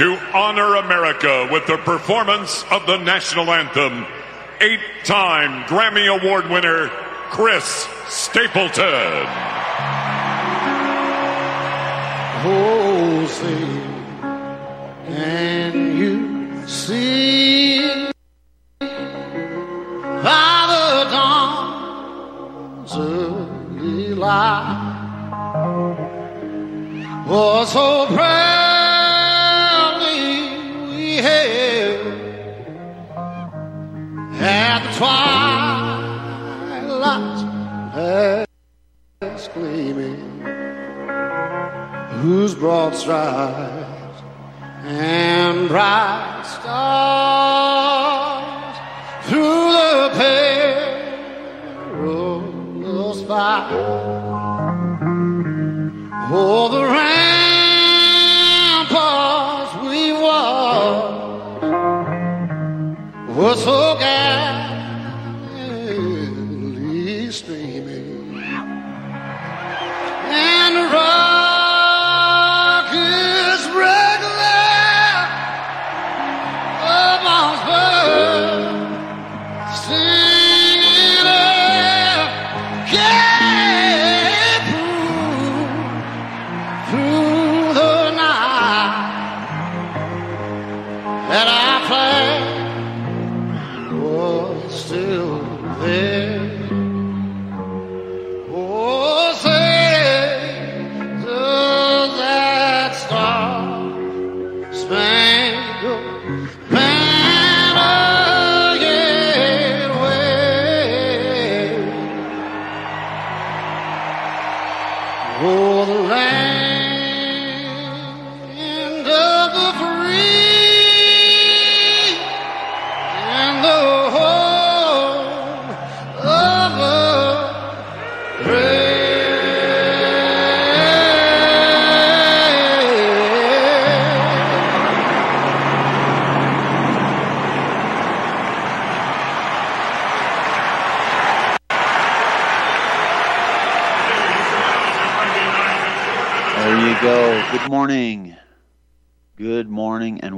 to honor America with the performance of the national anthem, eight time Grammy Award winner Chris Stapleton. Oh, say, can you see by the dawn's early light so proudly we hailed at the twilight's last gleaming whose broad stripes and bright stars through the perilous fight.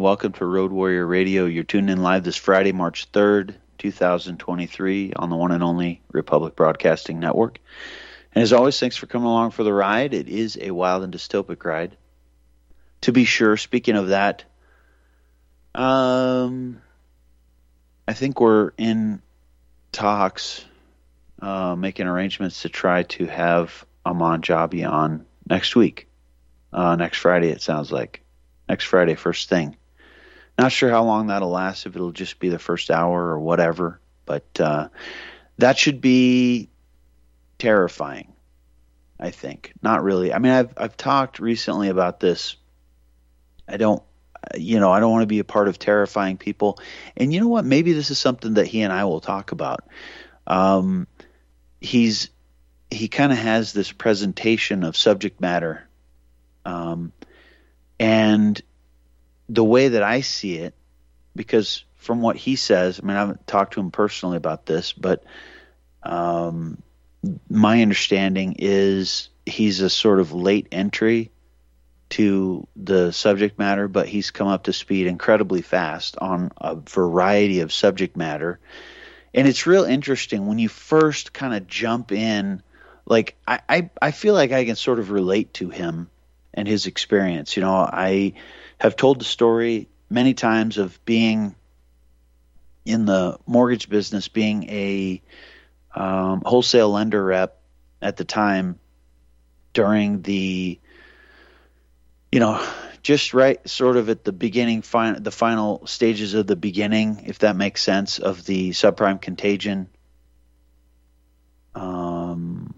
Welcome to Road Warrior Radio. You're tuned in live this Friday, March 3rd, 2023, on the one and only Republic Broadcasting Network. And as always, thanks for coming along for the ride. It is a wild and dystopic ride. To be sure, speaking of that, um, I think we're in talks, uh, making arrangements to try to have Amon Jabi on next week. Uh, next Friday, it sounds like. Next Friday, first thing. Not sure how long that'll last, if it'll just be the first hour or whatever, but uh, that should be terrifying, I think. Not really. I mean, I've, I've talked recently about this. I don't, you know, I don't want to be a part of terrifying people. And you know what? Maybe this is something that he and I will talk about. Um, he's he kind of has this presentation of subject matter um, and the way that i see it because from what he says i mean i haven't talked to him personally about this but um, my understanding is he's a sort of late entry to the subject matter but he's come up to speed incredibly fast on a variety of subject matter. And it's real interesting when you first kind of jump in like I, I i feel like i can sort of relate to him and his experience. You know i have told the story many times of being in the mortgage business being a um, wholesale lender rep at the time during the you know just right sort of at the beginning fin- the final stages of the beginning if that makes sense of the subprime contagion. Um,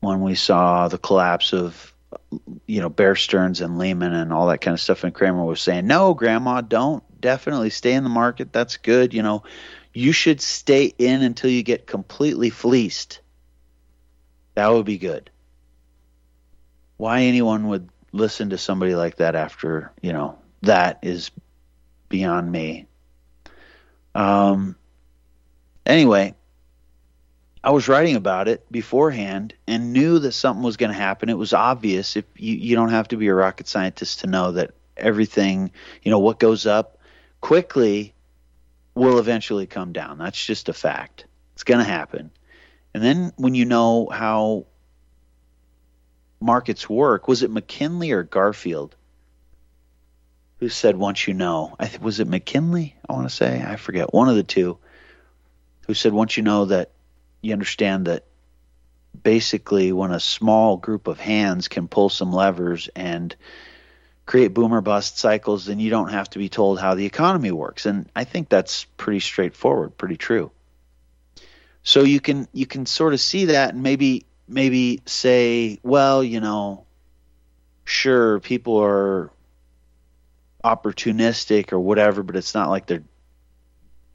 when we saw the collapse of you know bear stearns and lehman and all that kind of stuff. And Cramer was saying no grandma don't. Definitely stay in the market. That's good. You know you should stay in until you get completely fleeced. That would be good. Why anyone would listen to somebody like that after you know that is beyond me. Um anyway I was writing about it beforehand and knew that something was going to happen. It was obvious. If you, you don't have to be a rocket scientist to know that everything, you know, what goes up quickly will eventually come down. That's just a fact. It's going to happen. And then when you know how markets work, was it McKinley or Garfield who said once you know? I th- was it McKinley? I want to say I forget one of the two who said once you know that you understand that basically when a small group of hands can pull some levers and create boomer bust cycles, then you don't have to be told how the economy works. And I think that's pretty straightforward, pretty true. So you can you can sort of see that and maybe maybe say, well, you know, sure, people are opportunistic or whatever, but it's not like they're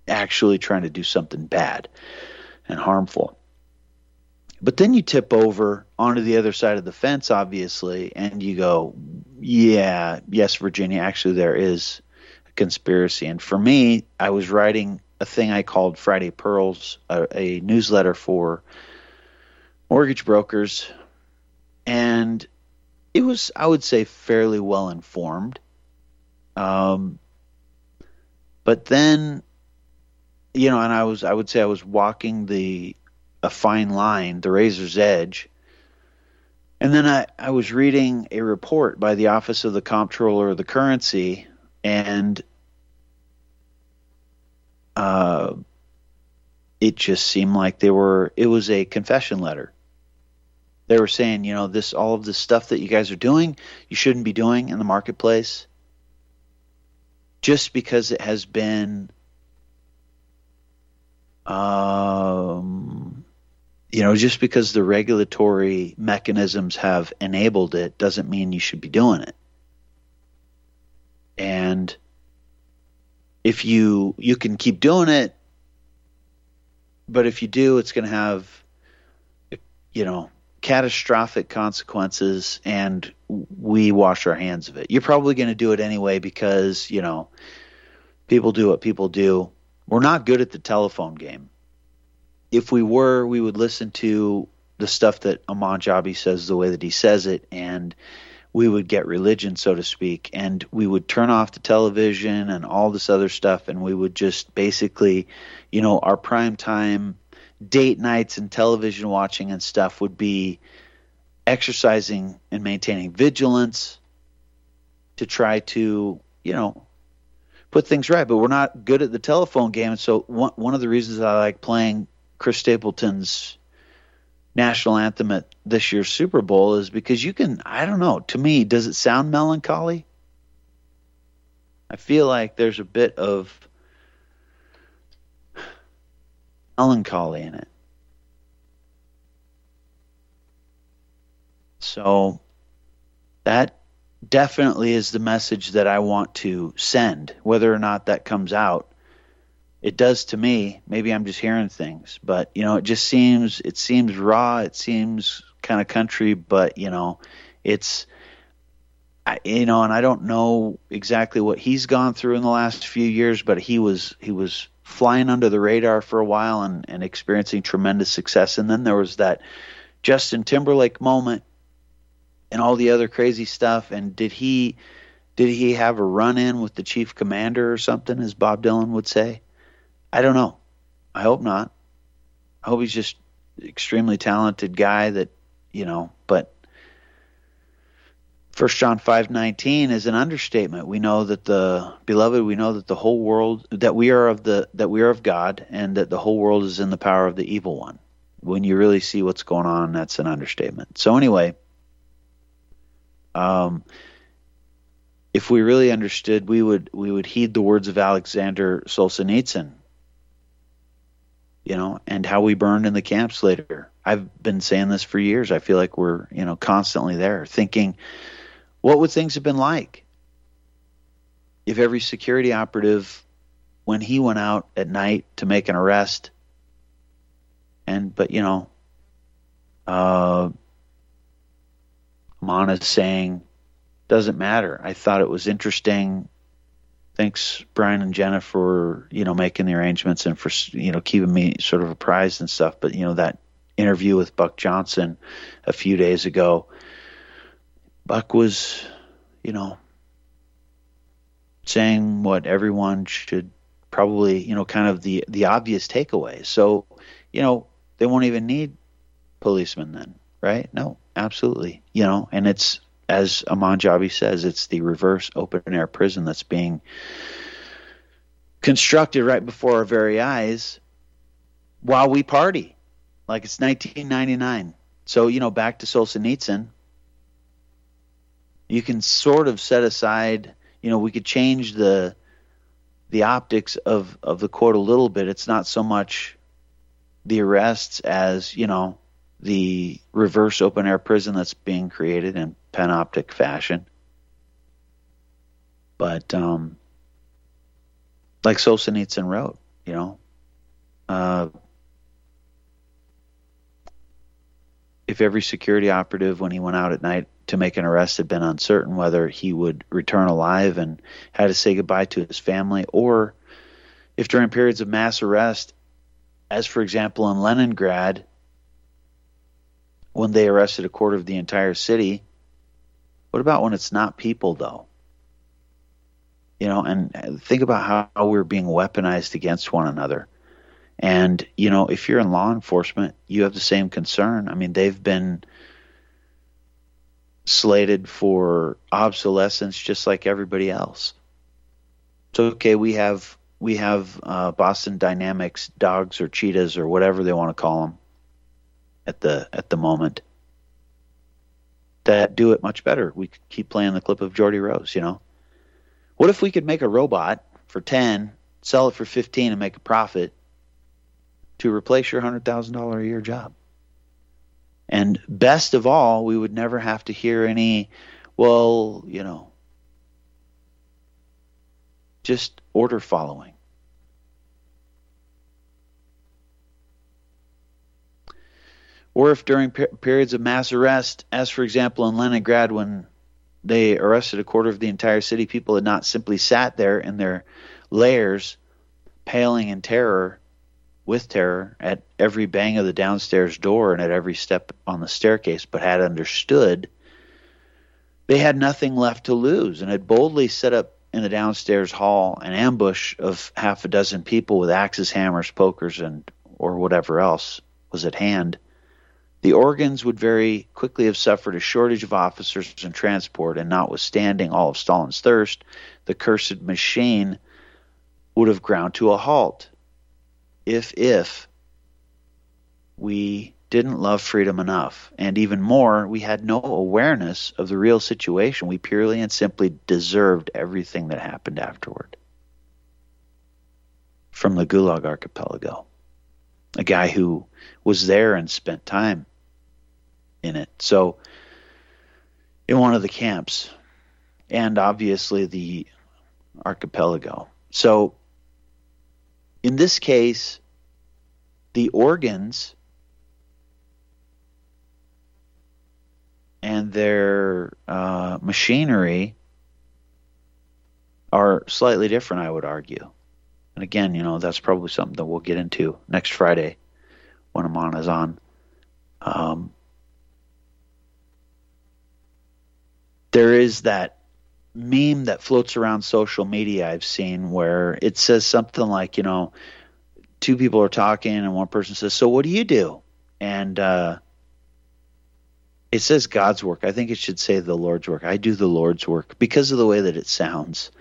actually trying to do something bad and harmful. But then you tip over onto the other side of the fence, obviously, and you go, yeah, yes, Virginia, actually, there is a conspiracy. And for me, I was writing a thing I called Friday Pearls, a, a newsletter for mortgage brokers. And it was, I would say, fairly well informed. Um, but then, you know, and I was, I would say I was walking the a fine line, the razor's edge. And then I, I was reading a report by the Office of the Comptroller of the Currency, and uh, it just seemed like they were. It was a confession letter. They were saying, you know, this all of this stuff that you guys are doing, you shouldn't be doing in the marketplace, just because it has been um, you know, just because the regulatory mechanisms have enabled it doesn't mean you should be doing it. And if you you can keep doing it, but if you do, it's going to have you know catastrophic consequences, and we wash our hands of it. You're probably going to do it anyway because you know people do what people do. We're not good at the telephone game. If we were, we would listen to the stuff that Aman Jabi says the way that he says it, and we would get religion, so to speak, and we would turn off the television and all this other stuff, and we would just basically, you know, our prime time date nights and television watching and stuff would be exercising and maintaining vigilance to try to, you know, put things right. But we're not good at the telephone game, and so one one of the reasons I like playing Chris Stapleton's national anthem at this year's Super Bowl is because you can, I don't know, to me, does it sound melancholy? I feel like there's a bit of melancholy in it. So that definitely is the message that I want to send. Whether or not that comes out it does to me. Maybe I'm just hearing things, but you know, it just seems it seems raw. It seems kind of country, but you know, it's I, you know, and I don't know exactly what he's gone through in the last few years, but he was he was flying under the radar for a while and, and experiencing tremendous success. And then there was that Justin Timberlake moment and all the other crazy stuff. And did he did he have a run in with the chief commander or something, as Bob Dylan would say? I don't know. I hope not. I hope he's just extremely talented guy that, you know, but First John 5:19 is an understatement. We know that the beloved, we know that the whole world that we are of the that we are of God and that the whole world is in the power of the evil one. When you really see what's going on, that's an understatement. So anyway, um if we really understood, we would we would heed the words of Alexander Solzhenitsyn you know, and how we burned in the camps later. I've been saying this for years. I feel like we're, you know, constantly there thinking, what would things have been like if every security operative, when he went out at night to make an arrest, and, but, you know, uh, Mana saying, doesn't matter. I thought it was interesting thanks Brian and Jenna for you know making the arrangements and for you know keeping me sort of apprised and stuff. But you know that interview with Buck Johnson a few days ago, Buck was, you know, saying what everyone should probably, you know, kind of the the obvious takeaway. So, you know, they won't even need policemen then, right? No, absolutely. You know, and it's as Aman Jabi says, it's the reverse open air prison that's being constructed right before our very eyes while we party. Like it's 1999. So, you know, back to Solzhenitsyn, you can sort of set aside, you know, we could change the the optics of of the court a little bit. It's not so much the arrests as, you know, the reverse open air prison that's being created in panoptic fashion. But um like Solzhenitsyn wrote, you know, uh, if every security operative, when he went out at night to make an arrest, had been uncertain whether he would return alive and had to say goodbye to his family, or if during periods of mass arrest, as for example in Leningrad, when they arrested a quarter of the entire city, what about when it's not people, though? You know, and think about how we're being weaponized against one another. And, you know, if you're in law enforcement, you have the same concern. I mean, they've been slated for obsolescence just like everybody else. So, okay, we have we have uh, Boston Dynamics dogs or cheetahs or whatever they want to call them at the at the moment that do it much better. We could keep playing the clip of Geordie Rose, you know. What if we could make a robot for 10, sell it for 15 and make a profit to replace your $100,000 a year job? And best of all, we would never have to hear any, well, you know, just order following. Or if during per- periods of mass arrest, as for example in Leningrad when they arrested a quarter of the entire city. People had not simply sat there in their lairs, paling in terror, with terror, at every bang of the downstairs door and at every step on the staircase, but had understood they had nothing left to lose and had boldly set up in the downstairs hall an ambush of half a dozen people with axes, hammers, pokers, and or whatever else was at hand the organs would very quickly have suffered a shortage of officers and transport, and notwithstanding all of Stalin's thirst, the cursed machine would have ground to a halt if if we didn't love freedom enough. And even more, we had no awareness of the real situation. We purely and simply deserved everything that happened afterward. From the Gulag Archipelago. A guy who was there and spent time in it. So, in one of the camps, and obviously the archipelago. So, in this case, the organs and their uh, machinery are slightly different, I would argue. And again, you know, that's probably something that we'll get into next Friday when Aman is on. Um, there is that meme that floats around social media I've seen where it says something like, you know, two people are talking and one person says, "So what do you do?" and uh, it says God's work. I think it should say the Lord's work. I do the Lord's work because of the way that it sounds.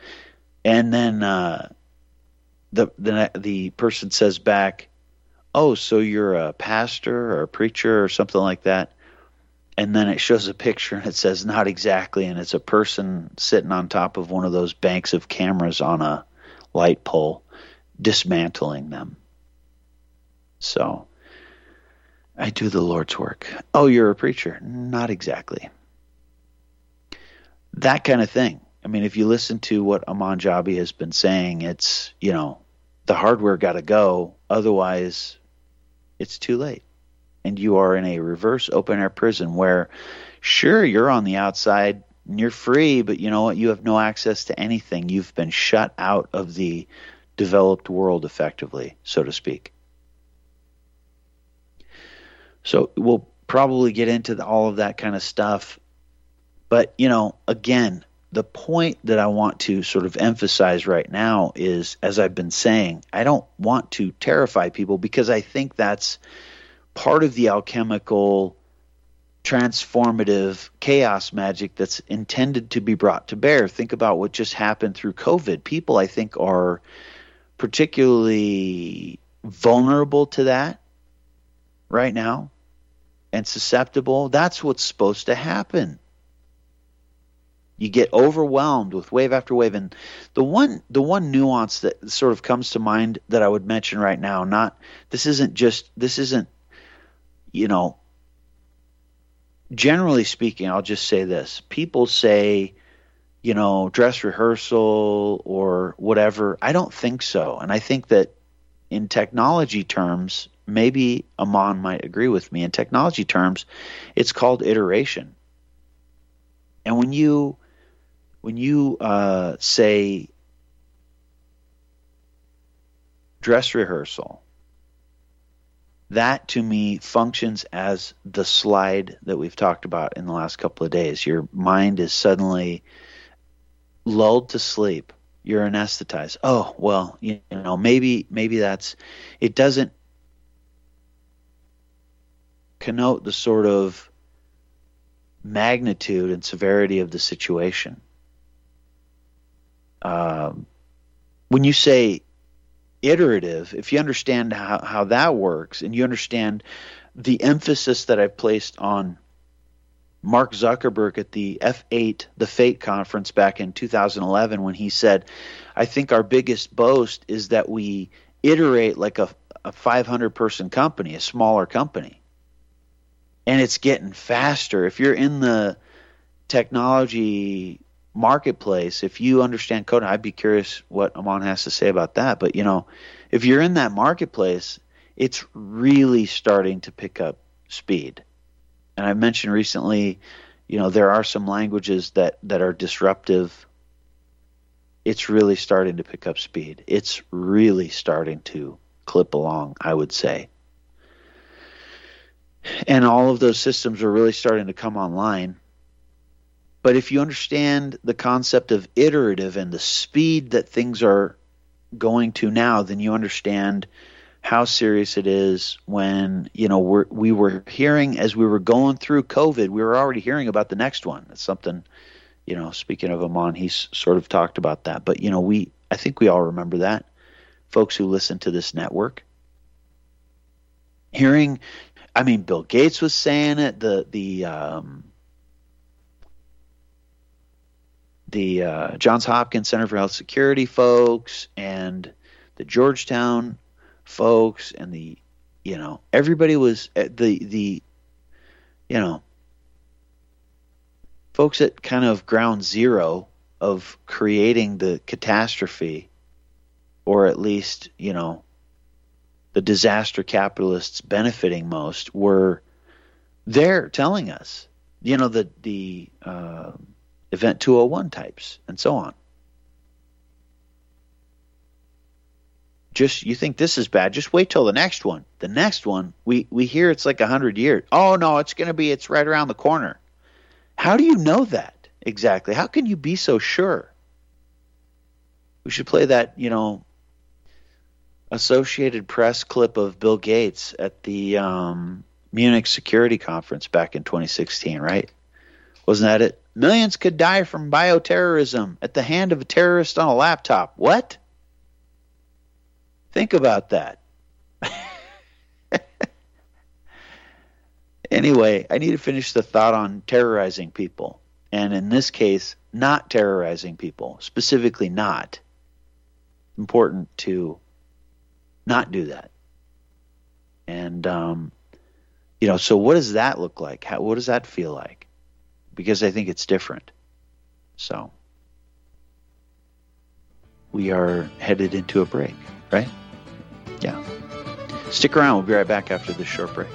And then uh, the the the person says back, "Oh, so you're a pastor or a preacher or something like that." And then it shows a picture and it says not exactly and it's a person sitting on top of one of those banks of cameras on a light pole dismantling them. So i do the lord's work. Oh you're a preacher. Not exactly. That kind of thing. I mean if you listen to what aman jabi has been saying it's you know the hardware got to go otherwise it's too late and you are in a reverse open air prison where sure you're on the outside and you're free but you know what? You have no access to anything. You've been shut out of the developed world effectively so to speak. So we'll probably get into the, all of that kind of stuff. But you know again the point that I want to sort of emphasize right now is, as I've been saying, I don't want to terrify people because I think that's part of the alchemical transformative chaos magic that's intended to be brought to bear. Think about what just happened through COVID. People, I think, are particularly vulnerable to that right now and susceptible. That's what's supposed to happen. You get overwhelmed with wave after wave, and the one the one nuance that sort of comes to mind that I would mention right now, not this isn't just this isn't you know generally speaking, I'll just say this: people say, you know, dress rehearsal or whatever. I don't think so, and I think that in technology terms, maybe Amon might agree with me. In technology terms, it's called iteration. And when you when you uh, say dress rehearsal, that to me functions as the slide that we've talked about in the last couple of days. Your mind is suddenly lulled to sleep. You're anesthetized. Oh well, you know maybe maybe that's it. Doesn't connote the sort of magnitude and severity of the situation um, when you say iterative, if you understand how, how that works and you understand the emphasis that I've placed on Mark Zuckerberg at the F8, the Fate conference back in 2011, when he said, I think our biggest boast is that we iterate like a, a 500 person company, a smaller company. And it's getting faster. If you're in the technology marketplace, if you understand coding, I'd be curious what Amon has to say about that. But you know, if you're in that marketplace, it's really starting to pick up speed. And I mentioned recently, you know, there are some languages that that are disruptive. It's really starting to pick up speed. It's really starting to clip along, I would say. And all of those systems are really starting to come online but if you understand the concept of iterative and the speed that things are going to now, then you understand how serious it is when you know we're, we were hearing as we were going through COVID, we were already hearing about the next one. It's something, you know. Speaking of Amon, he's sort of talked about that. But you know, we I think we all remember that. Folks who listen to this network, hearing, I mean, Bill Gates was saying it. The the um, the uh, Johns Hopkins Center for Health Security folks and the Georgetown folks and the you know everybody was uh, the the you know folks at kind of ground zero of creating the catastrophe or at least you know the disaster capitalists benefiting most were there telling us you know the the uh, Event 201 types, and so on. Just you think this is bad, just wait till the next one. The next one, we, we hear it's like a hundred years. Oh no, it's gonna be it's right around the corner. How do you know that exactly? How can you be so sure? We should play that, you know, Associated Press clip of Bill Gates at the um, Munich Security Conference back in 2016, right? Wasn't that it? Millions could die from bioterrorism at the hand of a terrorist on a laptop. What? Think about that. anyway, I need to finish the thought on terrorizing people. And in this case, not terrorizing people, specifically not. Important to not do that. And, um, you know, so what does that look like? How, what does that feel like? Because I think it's different. So we are headed into a break, right? Yeah. Stick around. We'll be right back after this short break.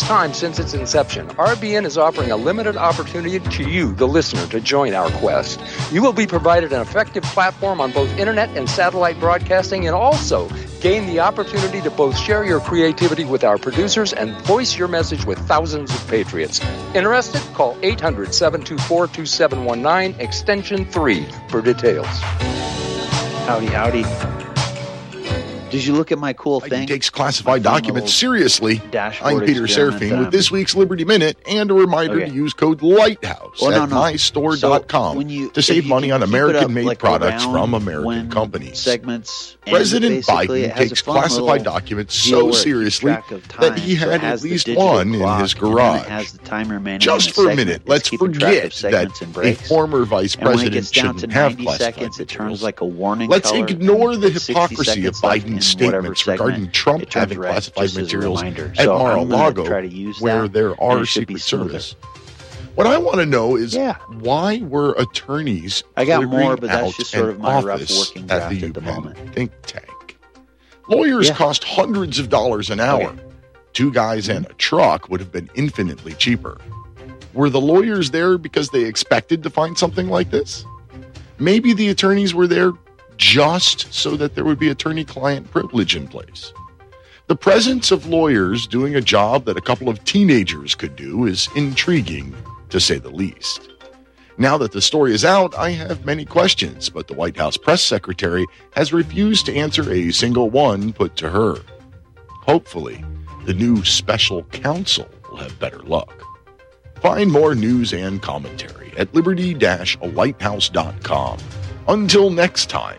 First time since its inception, RBN is offering a limited opportunity to you, the listener, to join our quest. You will be provided an effective platform on both internet and satellite broadcasting and also gain the opportunity to both share your creativity with our producers and voice your message with thousands of patriots. Interested? Call 800 724 2719, extension 3 for details. Howdy, howdy. Did you look at my cool thing? Takes classified documents seriously. I'm Peter Serafine with um, this week's Liberty Minute and a reminder Okay. to use code LIGHTHOUSE Well, no, at no. mystore.com So you- to save money on American-made like, products from American companies. Segments. President Biden takes classified documents so where it keeps seriously that he had has at least one in his garage. Has the time. Just for a minute, let's keeping track of forget that a former vice And when it president shouldn't have classified seconds, it turns like a warning Let's ignore the hypocrisy of seconds left in Biden's whatever statements regarding Trump having classified just as a materials at So Mar-a-Lago, try to use where there are Secret. Service. What I want to know is Yeah. why were attorneys I got more, but that's just sort of my rough working at draft the at the moment. think tank? Lawyers Yeah. cost hundreds of dollars an hour. Okay. Two guys and a truck would have been infinitely cheaper. Were the lawyers there because they expected to find something like this? Maybe the attorneys were there just so that there would be attorney client privilege in place. The presence of lawyers doing a job that a couple of teenagers could do is intriguing, to say the least. Now that the story is out, I have many questions, but the White House press secretary has refused to answer a single one put to her. Hopefully, the new special counsel will have better luck. Find more news and commentary at liberty-lighthouse.com. Until next time,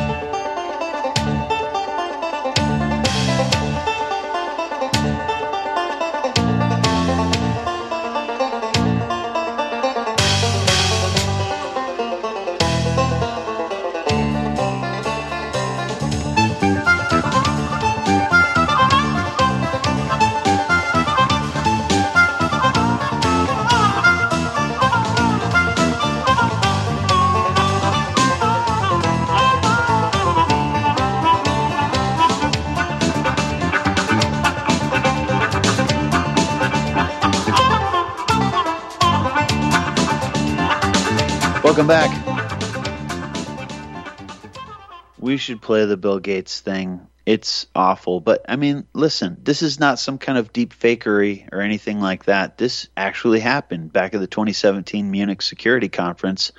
Should play the Bill Gates thing. It's awful, but I mean, listen, this is not some kind of deep fakery or anything like that. This actually happened back at the 2017 Munich Security Conference.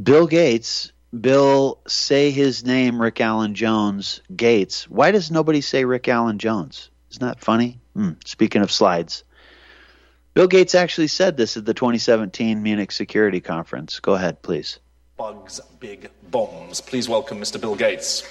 Bill Gates, Bill, say his name, Rick Allen Jones Gates. Why does nobody say Rick Allen Jones? Isn't that funny? Hmm, speaking of slides. Bill Gates actually said this at the 2017 Munich Security Conference. Go ahead, please. Bugs big bombs. Please welcome Mr. Bill Gates.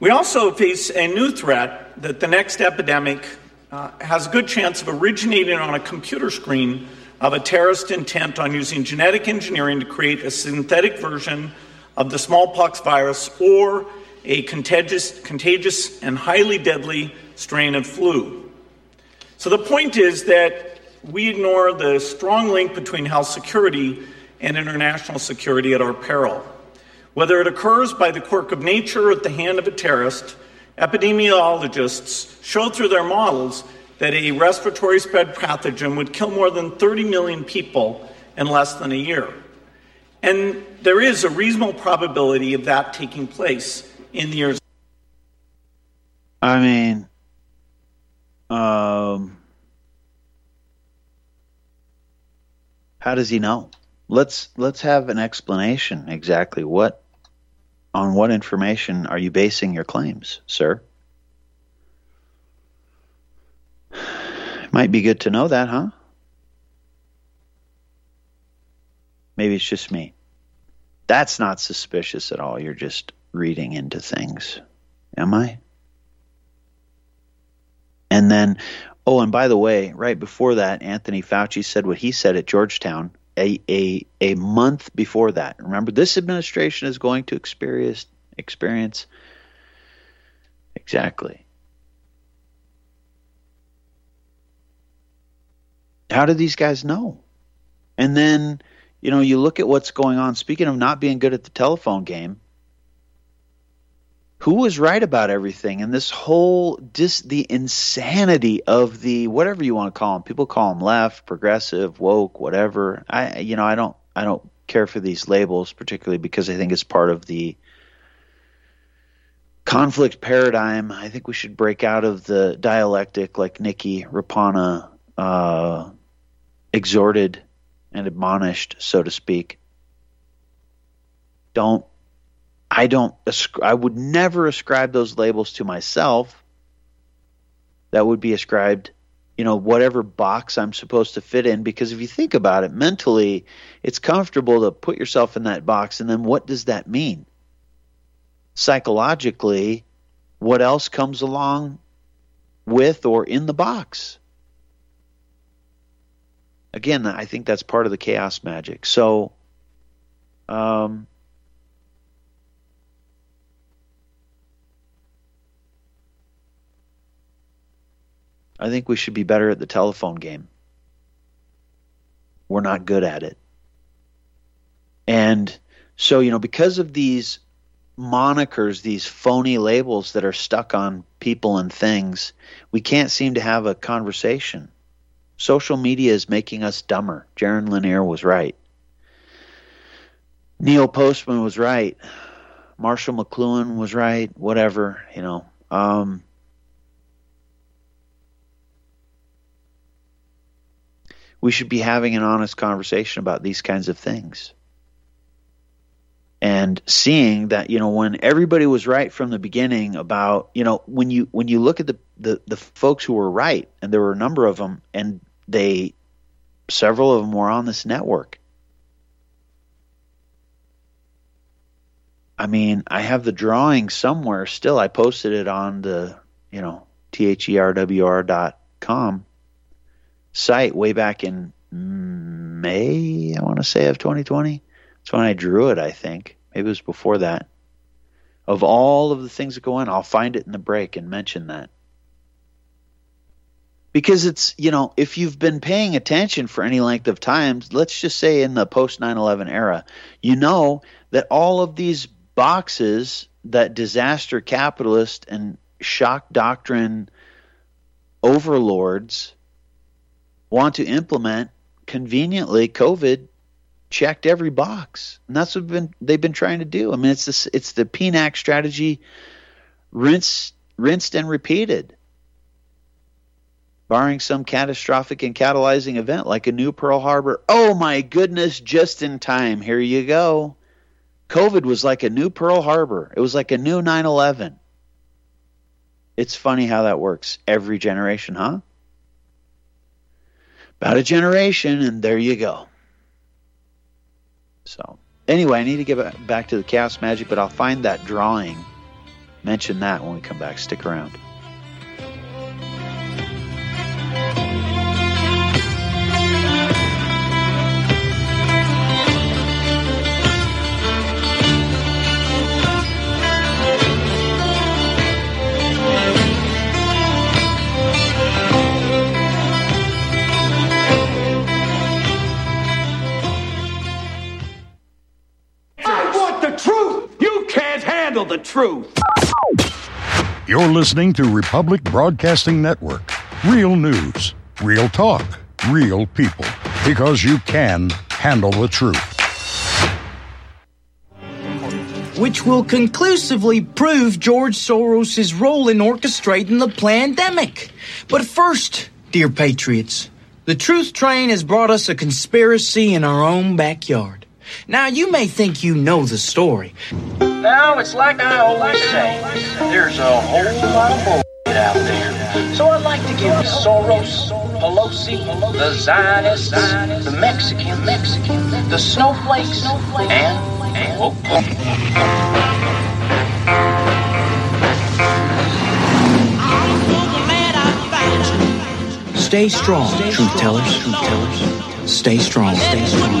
We also face a new threat that the next epidemic uh, has a good chance of originating on a computer screen of a terrorist intent on using genetic engineering to create a synthetic version of the smallpox virus or a contagious, contagious and highly deadly strain of flu. So the point is that we ignore the strong link between health security and international security at our peril. Whether it occurs by the quirk of nature or at the hand of a terrorist, epidemiologists show through their models that a respiratory spread pathogen would kill more than 30 million people in less than a year. And there is a reasonable probability of that taking place in the years. I mean, um, how does he know? Let's let's have an explanation exactly what on what information are you basing your claims, sir? Might be good to know that, huh? Maybe it's just me. That's not suspicious at all. You're just reading into things. Am I? And then, oh, and by the way, right before that, Anthony Fauci said what he said at Georgetown a, a, a month before that. Remember, this administration is going to experience experience exactly. How do these guys know? And then, you know, you look at what's going on. Speaking of not being good at the telephone game, who was right about everything and this whole just the insanity of the whatever you want to call them people call them left progressive woke whatever. I you know i don't i don't care for these labels particularly because i think it's part of the conflict paradigm. I think we should break out of the dialectic like Niki Raapana uh, exhorted and admonished so to speak. Don't I don't, I would never ascribe those labels to myself. That would be ascribed, you know, whatever box I'm supposed to fit in. Because if you think about it mentally, it's comfortable to put yourself in that box. And then what does that mean? Psychologically, what else comes along with or in the box? Again, I think that's part of the chaos magic. So, um, I think we should be better at the telephone game. We're not good at it. And so, you know, because of these monikers, these phony labels that are stuck on people and things, we can't seem to have a conversation. Social media is making us dumber. Jaron Lanier was right. Neil Postman was right. Marshall McLuhan was right. Whatever, you know. Um, we should be having an honest conversation about these kinds of things. And seeing that, you know, when everybody was right from the beginning about, you know, when you when you look at the, the, the folks who were right, and there were a number of them, and they several of them were on this network. I mean, I have the drawing somewhere still. I posted it on the, you know, therwr dot com site way back in May, I want to say, of 2020. That's when I drew it, I think. Maybe it was before that. Of all of the things that go in, I'll find it in the break and mention that. Because it's, you know, if you've been paying attention for any length of time, let's just say in the post 9 11 era, you know that all of these boxes that disaster capitalist and shock doctrine overlords want to implement conveniently COVID checked every box, and that's what been, they've been trying to do. I mean, it's this, it's the PNAC strategy, rinsed, rinsed and repeated, barring some catastrophic and catalyzing event like a new Pearl Harbor. Oh my goodness! Just in time. Here you go. COVID was like a new Pearl Harbor. It was like a new 9/11. It's funny how that works every generation, huh? About a generation, and there you go. So, anyway, I need to get back to the chaos magic, but I'll find that drawing. Mention that when we come back. Stick around. Truth. You're listening to Republic Broadcasting Network. Real news, real talk, real people. Because you can handle the truth. which will conclusively prove George Soros' role in orchestrating the pandemic. But first, dear patriots, the truth train has brought us a conspiracy in our own backyard. Now, you may think you know the story. Now, it's like I always say, there's a whole lot of bullshit out there. So I'd like to give Soros, Pelosi, the Zionists, the Mexican, Mexican, the snowflakes, and, and Stay strong, truth tellers. Truth tellers. Stay strong. Stay strong.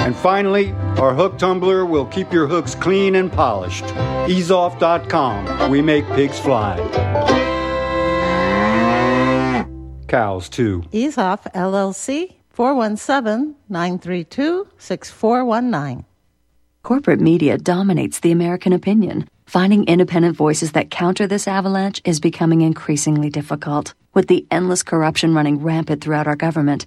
And finally, our hook tumbler will keep your hooks clean and polished. Easeoff.com. We make pigs fly. Cows, too. EaseOff LLC 417 932 6419. Corporate media dominates the American opinion. Finding independent voices that counter this avalanche is becoming increasingly difficult. With the endless corruption running rampant throughout our government,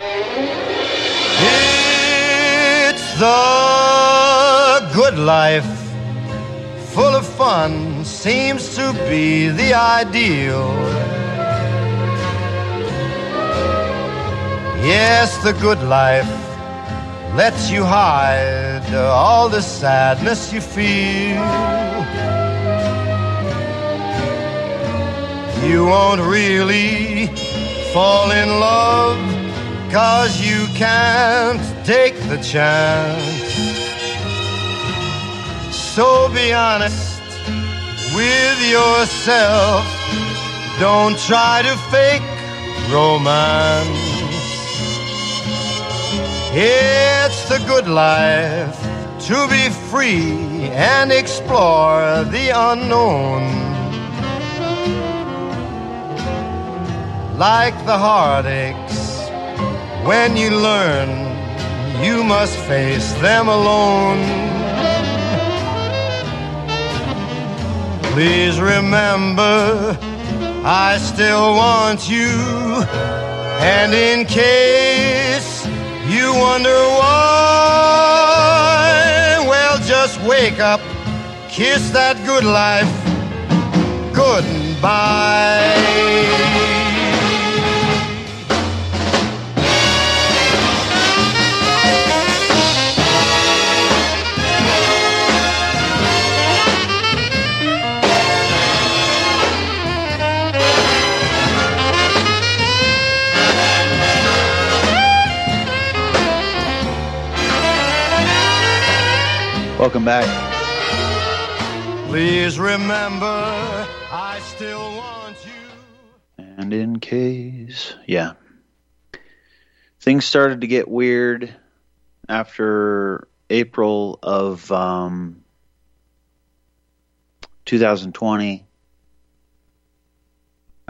It's the good life, full of fun, seems to be the ideal. Yes, the good life lets you hide all the sadness you feel. You won't really fall in love Cause you can't take the chance. So be honest with yourself. Don't try to fake romance. It's the good life to be free and explore the unknown. Like the heartaches when you learn, you must face them alone. Please remember, I still want you. And in case you wonder why, well, just wake up, kiss that good life goodbye. Welcome back. Please remember, I still want you. And in case, yeah. things started to get weird after April of um, 2020.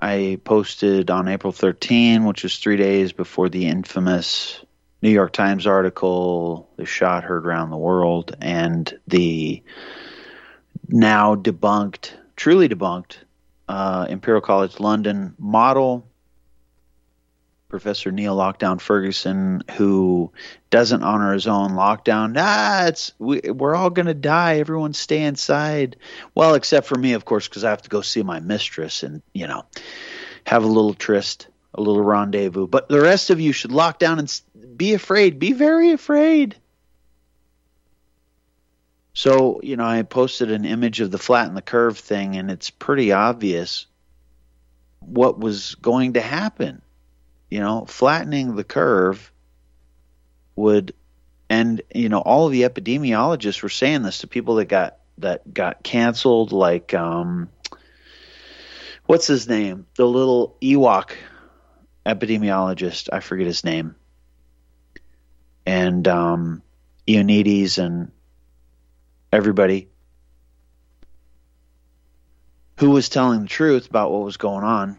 I posted on April 13, which was three days before the infamous New York Times article, the shot heard around the world, and the now debunked, truly debunked, uh, Imperial College London model. Professor Neil Lockdown Ferguson, who doesn't honor his own lockdown. Ah, it's we, we're all gonna die. Everyone stay inside. Well, except for me, of course, because I have to go see my mistress and you know have a little tryst, a little rendezvous. But the rest of you should lock down and be afraid. Be very afraid. So, you know, I posted an image of the flatten the curve thing, and it's pretty obvious what was going to happen. You know, flattening the curve would, and you know, all of the epidemiologists were saying this to people that got that got canceled, like um, what's his name, the little Ewok epidemiologist, I forget his name, and um, Ioannidis and everybody who was telling the truth about what was going on.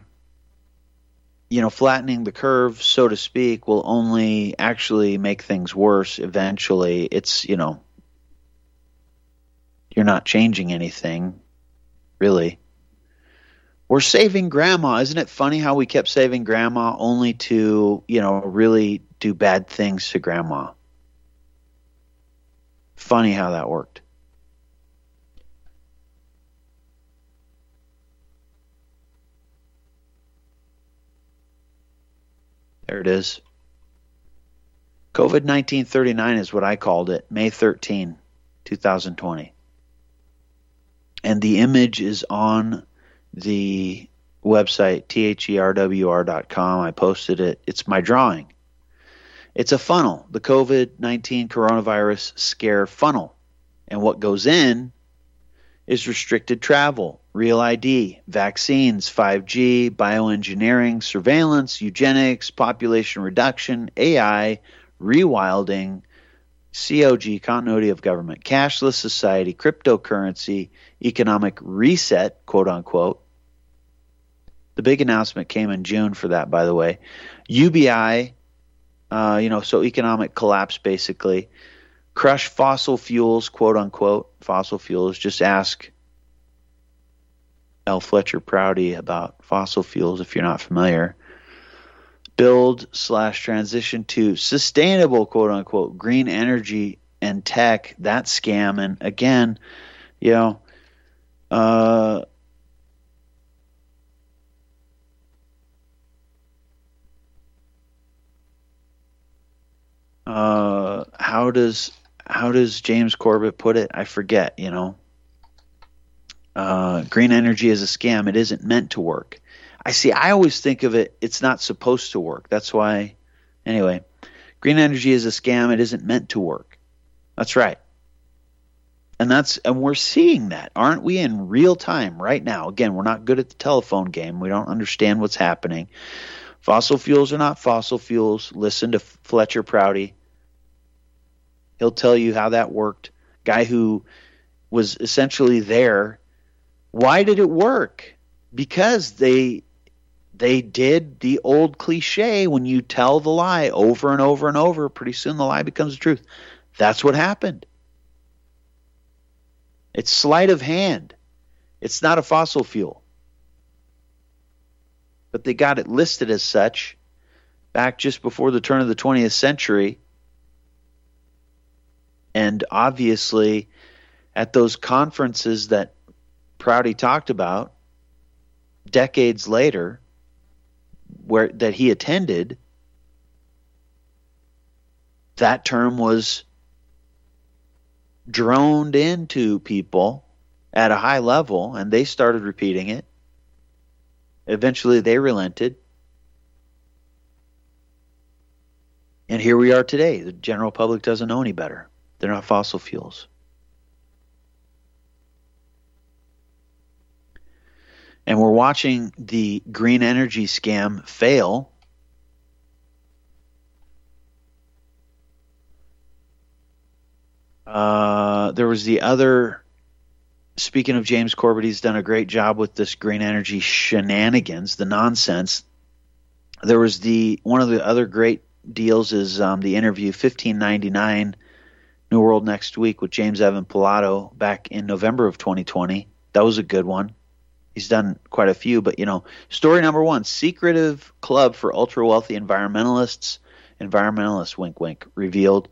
You know, flattening the curve, so to speak, will only actually make things worse eventually. It's, you know, you're not changing anything, really. We're saving grandma. Isn't it funny how we kept saving grandma only to, you know, really do bad things to grandma? Funny how that worked. There it is. COVID 1939 is what I called it, May 13, 2020. And the image is on the website, therwr.com. I posted it. It's my drawing. It's a funnel, the COVID 19 coronavirus scare funnel. And what goes in is restricted travel, real ID, vaccines, 5G, bioengineering, surveillance, eugenics, population reduction, AI, rewilding, COG, continuity of government, cashless society, cryptocurrency, economic reset, quote unquote. The big announcement came in June for that, by the way. UBI, uh, you know, so economic collapse basically. Crush fossil fuels, quote unquote, fossil fuels. Just ask L. Fletcher Prouty about fossil fuels if you're not familiar. Build slash transition to sustainable, quote unquote, green energy and tech. That scam. And again, you know, uh, uh, how does how does James Corbett put it? I forget. You know, uh, green energy is a scam. It isn't meant to work. I see. I always think of it. It's not supposed to work. That's why. Anyway, green energy is a scam. It isn't meant to work. That's right. And that's and we're seeing that, aren't we, in real time right now? Again, we're not good at the telephone game. We don't understand what's happening. Fossil fuels are not fossil fuels. Listen to Fletcher Prouty. He'll tell you how that worked. Guy who was essentially there. Why did it work? Because they they did the old cliche when you tell the lie over and over and over, pretty soon the lie becomes the truth. That's what happened. It's sleight of hand. It's not a fossil fuel. But they got it listed as such back just before the turn of the 20th century. And obviously, at those conferences that Prouty talked about decades later, where that he attended, that term was droned into people at a high level and they started repeating it. Eventually they relented. And here we are today. The general public doesn't know any better. They're not fossil fuels. and we're watching the green energy scam fail. Uh, there was the other. Speaking of James Corbett, he's done a great job with this green energy shenanigans, the nonsense. There was the one of the other great deals is um, the interview 1599 New World next week with James Evan Pilato back in November of 2020. That was a good one. He's done quite a few, but you know, story number one: secretive club for ultra wealthy environmentalists. Environmentalists, wink, wink, revealed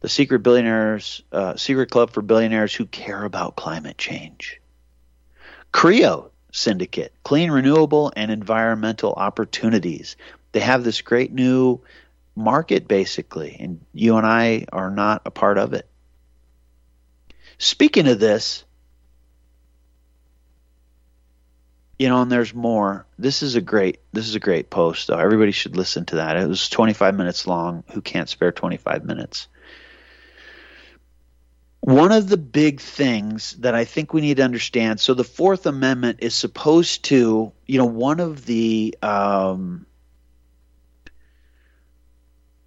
the secret billionaires, uh, secret club for billionaires who care about climate change. Creo Syndicate, clean, renewable, and environmental opportunities. They have this great new market, basically, and you and I are not a part of it. Speaking of this, you know, and there's more. This is a great this is a great post though. Everybody should listen to that. It was 25 minutes long. Who can't spare 25 minutes? One of the big things that I think we need to understand. So the Fourth Amendment is supposed to, you know, one of the um,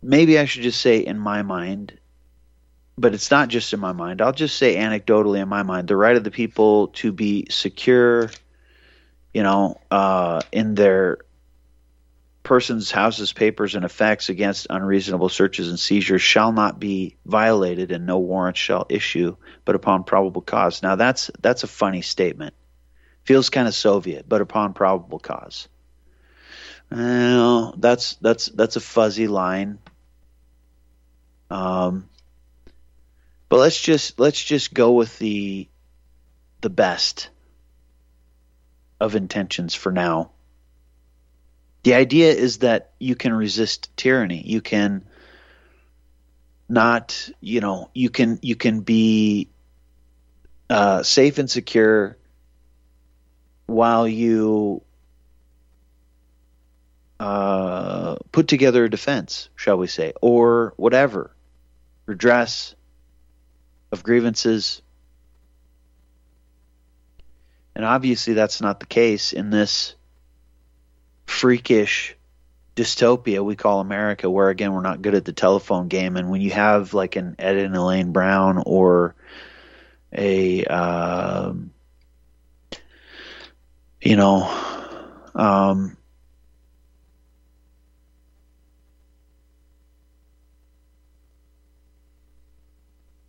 maybe I should just say in my mind, but it's not just in my mind. I'll just say anecdotally in my mind, the right of the people to be secure you know, uh, in their persons, houses, papers, and effects against unreasonable searches and seizures shall not be violated, and no warrant shall issue, but upon probable cause. Now that's that's a funny statement. Feels kind of Soviet, but upon probable cause. Well, that's that's that's a fuzzy line. Um, but let's just let's just go with the the best of intentions for now. The idea is that you can resist tyranny. You can not, you know, you can you can be uh, safe and secure while you uh, put together a defense, shall we say, or whatever, redress of grievances, and obviously, that's not the case in this freakish dystopia we call America, where again, we're not good at the telephone game. And when you have like an Ed and Elaine Brown or a, uh, you know, um,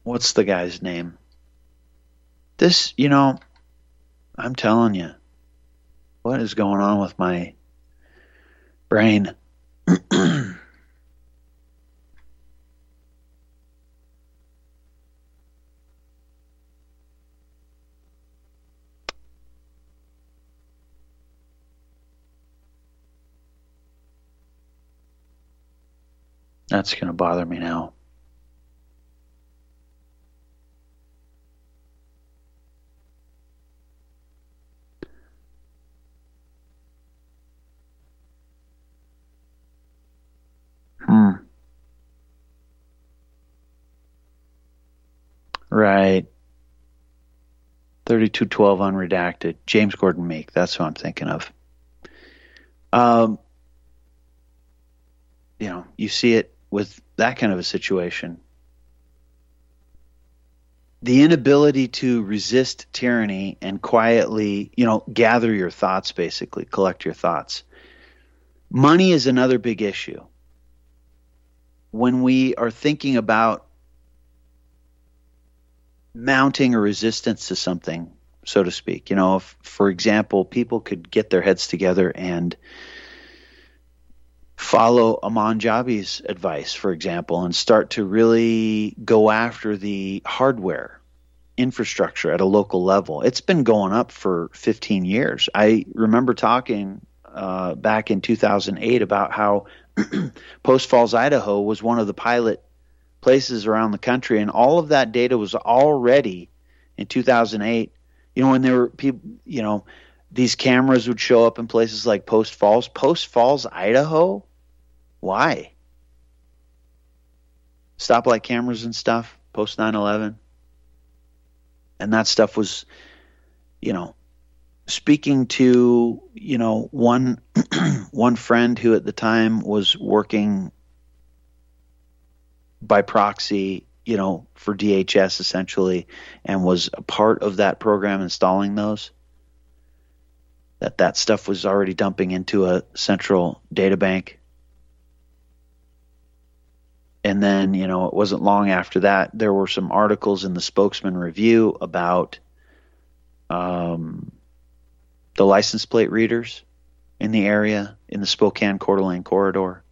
what's the guy's name? This, you know, I'm telling you, what is going on with my brain? That's going to bother me now. Right. 3212 unredacted. James Gordon Meek. That's who I'm thinking of. Um, you know, you see it with that kind of a situation. The inability to resist tyranny and quietly, you know, gather your thoughts, basically, collect your thoughts. Money is another big issue when we are thinking about mounting a resistance to something, so to speak. You know, if, for example, people could get their heads together and follow Aman Jabi's advice, for example, and start to really go after the hardware infrastructure at a local level. It's been going up for 15 years. I remember talking uh, back in 2008 about how Post Falls, Idaho was one of the pilot places around the country, and all of that data was already in 2008. You know, when there were people, you know, these cameras would show up in places like Post Falls, Post Falls, Idaho. Why? Stoplight cameras and stuff post 9 11. And that stuff was, you know, speaking to you know one one friend who at the time was working by proxy you know, for DHS essentially, and was a part of that program installing those. That that stuff was already dumping into a central data bank. And then, you know, it wasn't long after that, there were some articles in the Spokesman Review about um, the license plate readers in the area in the Spokane Coeur d'Alene corridor.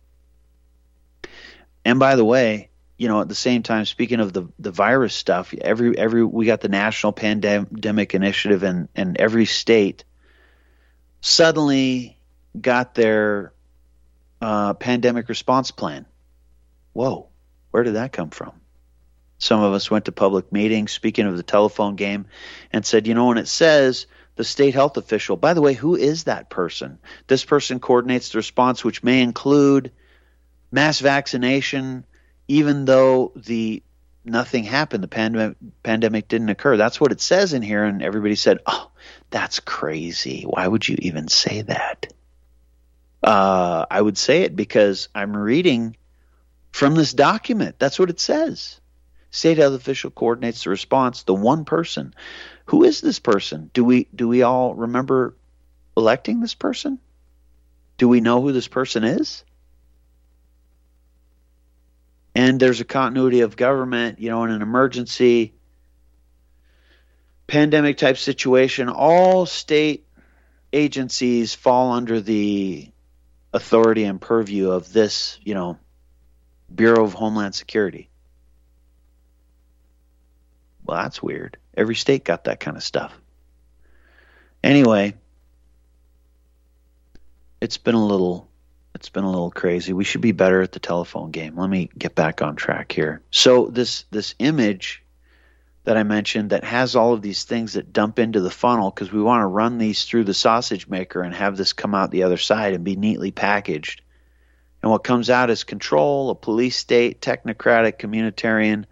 And by the way, you know, at the same time, speaking of the the virus stuff, every every we got the national pandemic initiative, and and every state suddenly got their uh, pandemic response plan. Whoa, where did that come from? Some of us went to public meetings, speaking of the telephone game, and said, you know, when it says the state health official, by the way, who is that person? This person coordinates the response, which may include mass vaccination, even though the nothing happened, the pandemic pandemic didn't occur. That's what it says in here, and everybody said, "Oh, that's crazy. Why would you even say that?" Uh, I would say it because I'm reading from this document. That's what it says. State health official coordinates the response. The one person. Who is this person? Do we do we all remember electing this person? Do we know who this person is? And there's a continuity of government, you know, in an emergency pandemic type situation, all state agencies fall under the authority and purview of this, you know, Bureau of Homeland Security. Well, that's weird. Every state got that kind of stuff. Anyway, it's been a little it's been a little crazy. We should be better at the telephone game. Let me get back on track here. So this this image that I mentioned that has all of these things that dump into the funnel because we want to run these through the sausage maker and have this come out the other side and be neatly packaged. And what comes out is control, a police state, technocratic, communitarian,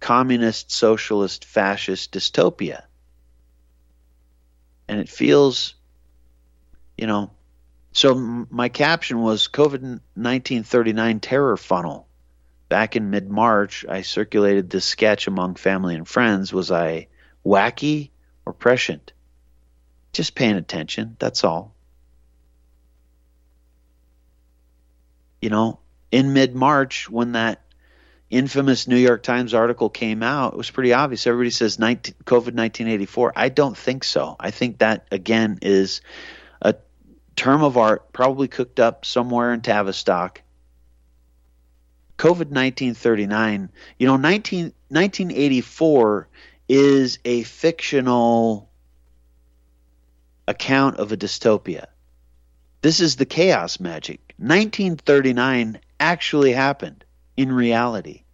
communist, socialist, fascist dystopia. And it feels, you know, so my caption was COVID 1939 terror funnel. Back in mid March, I circulated this sketch among family and friends. Was I wacky or prescient? Just paying attention, that's all. You know, in mid March, when that infamous New York Times article came out, it was pretty obvious. Everybody says 19, COVID 1984. I don't think so. I think that, again, is a term of art, probably cooked up somewhere in Tavistock. COVID 1939, you know, 19, 1984 is a fictional account of a dystopia. This is the chaos magic. 1939 actually happened in reality.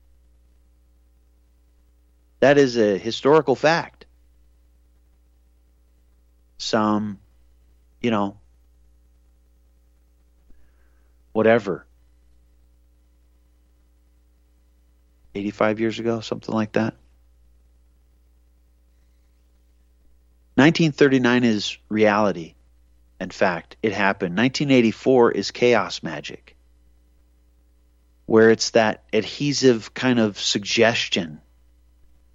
That is a historical fact. Some, you know, whatever. 85 years ago, something like that. 1939 is reality and fact. It happened. 1984 is chaos magic, where it's that adhesive kind of suggestion.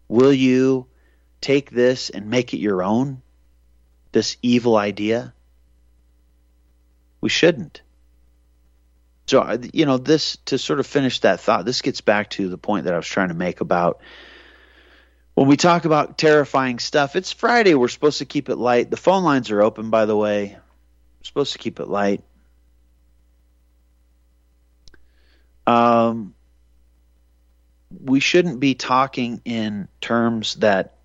Will you take this and make it your own? This evil idea? We shouldn't. So, uh, you know, this to sort of finish that thought, this gets back to the point that I was trying to make about when we talk about terrifying stuff. It's Friday. We're supposed to keep it light. The phone lines are open, by the way. We're supposed to keep it light. Um, we shouldn't be talking in terms that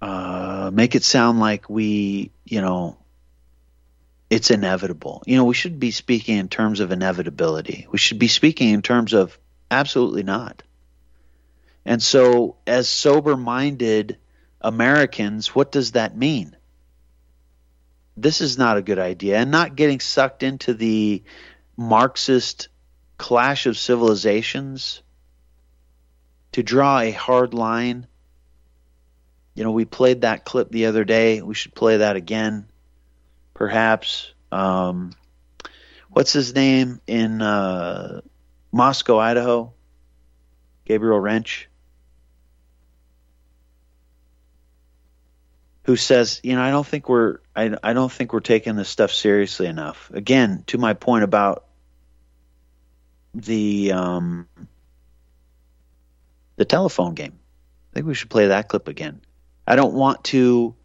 uh, make it sound like we, you know, it's inevitable. You know, we should be speaking in terms of inevitability. We should be speaking in terms of absolutely not. And so, as sober minded Americans, what does that mean? This is not a good idea. And not getting sucked into the Marxist clash of civilizations to draw a hard line. You know, we played that clip the other day. We should play that again perhaps. Um, what's his name in uh, Moscow, Idaho? Gabriel Rench, who says, you know, I don't think we're I, I don't think we're taking this stuff seriously enough. Again, to my point about the um, the telephone game. I think we should play that clip again. I don't want to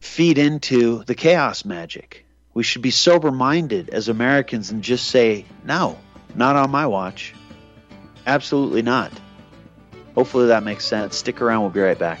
feed into the chaos magic. We should be sober minded as Americans and just say, no, not on my watch. Absolutely not. Hopefully that makes sense. Stick around, we'll be right back.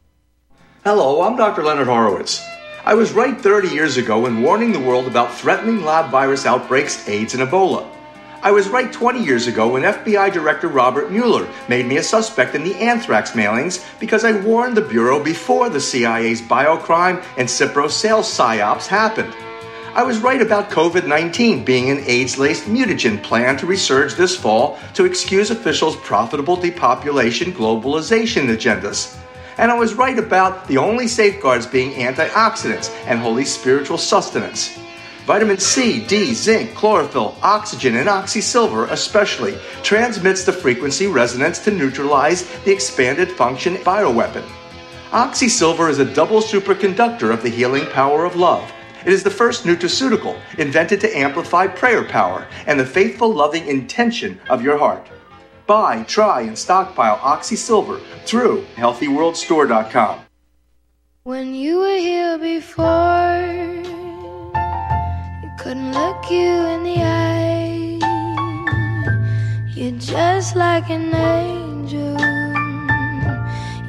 Hello, I'm Dr. Leonard Horowitz. I was right 30 years ago in warning the world about threatening lab virus outbreaks, AIDS, and Ebola. I was right 20 years ago when FBI Director Robert Mueller made me a suspect in the anthrax mailings because I warned the Bureau before the CIA's biocrime and Cipro sales psyops happened. I was right about COVID 19 being an AIDS laced mutagen plan to resurge this fall to excuse officials' profitable depopulation globalization agendas. And I was right about the only safeguards being antioxidants and holy spiritual sustenance. Vitamin C, D, zinc, chlorophyll, oxygen, and oxysilver especially transmits the frequency resonance to neutralize the expanded function bioweapon. Oxysilver is a double superconductor of the healing power of love. It is the first nutraceutical invented to amplify prayer power and the faithful, loving intention of your heart. Buy, try, and stockpile Oxy Silver through HealthyWorldStore.com. When you were here before, you couldn't look you in the eye. You're just like an angel.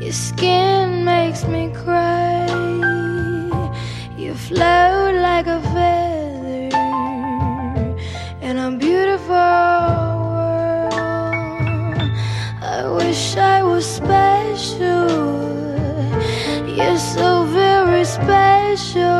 Your skin makes me cry. You float like a feather wish I was special. You're so very special.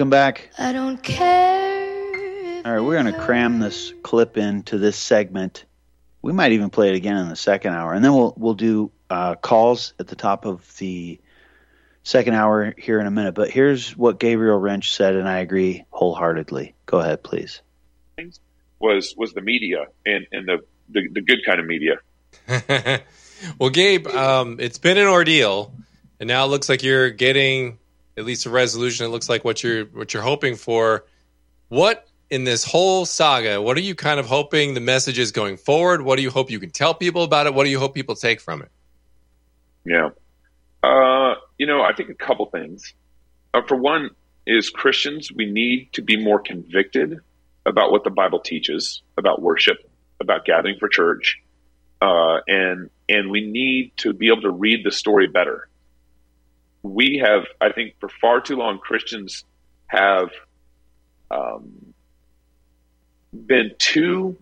Welcome back. I don't care. All right, we're going to cram this clip into this segment. We might even play it again in the second hour, and then we'll we'll do uh, calls at the top of the second hour here in a minute. But here's what Gabriel Rench said, and I agree wholeheartedly. Go ahead, please. was was the media and and the the, the good kind of media. well, Gabe, um, it's been an ordeal, and now it looks like you're getting at least a resolution. It looks like what you're what you're hoping for. What in this whole saga? What are you kind of hoping the message is going forward? What do you hope you can tell people about it? What do you hope people take from it? Yeah. Uh, you know, I think a couple things. Uh, for one, is Christians, we need to be more convicted about what the Bible teaches about worship, about gathering for church, uh, and and we need to be able to read the story better. We have, I think, for far too long, Christians have um, been too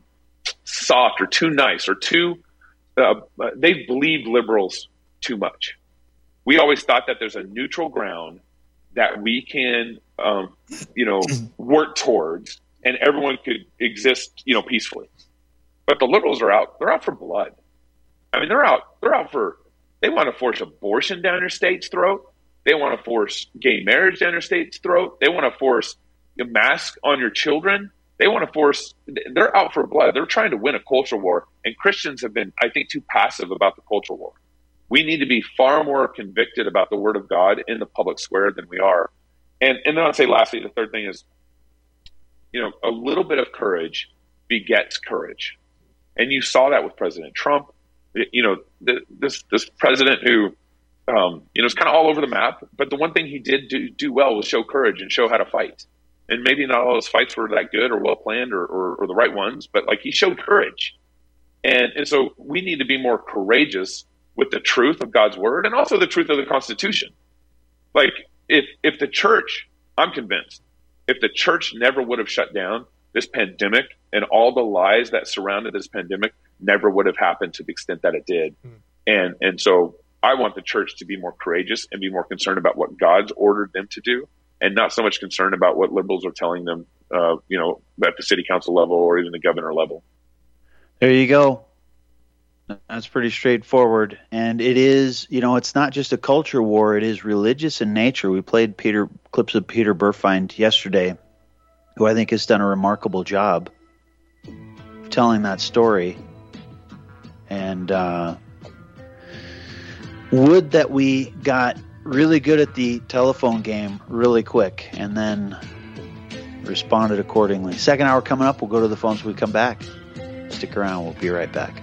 soft or too nice or too. Uh, they've believed liberals too much. We always thought that there's a neutral ground that we can, um, you know, work towards, and everyone could exist, you know, peacefully. But the liberals are out. They're out for blood. I mean, they're out. They're out for. They want to force abortion down your state's throat. They want to force gay marriage down your state's throat. They want to force a mask on your children. They want to force. They're out for blood. They're trying to win a culture war, and Christians have been, I think, too passive about the culture war. We need to be far more convicted about the Word of God in the public square than we are. And and then I'll say lastly, the third thing is, you know, a little bit of courage begets courage, and you saw that with President Trump. You know, the, this this president who, um, you know, it's kind of all over the map. But the one thing he did do, do well was show courage and show how to fight. And maybe not all those fights were that good or well planned or, or, or the right ones, but like he showed courage. And and so we need to be more courageous with the truth of God's word and also the truth of the Constitution. Like if if the church, I'm convinced, if the church never would have shut down, this pandemic and all the lies that surrounded this pandemic never would have happened to the extent that it did. And and so I want the church to be more courageous and be more concerned about what God's ordered them to do, and not so much concerned about what liberals are telling them, uh, you know, at the city council level or even the governor level. There you go. That's pretty straightforward. And it is, you know, it's not just a culture war, it is religious in nature. We played Peter clips of Peter Burfeind yesterday, who I think has done a remarkable job telling that story. And uh, would that we got really good at the telephone game really quick and then responded accordingly. Second hour coming up, we'll go to the phones when we come back. Stick around, we'll be right back.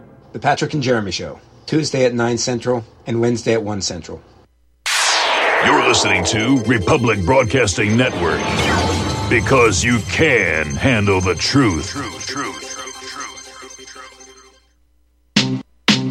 The Patrick and Jeremy Show, Tuesday at 9 Central and Wednesday at 1 Central. You're listening to Republic Broadcasting Network because you can handle the truth. Truth, truth.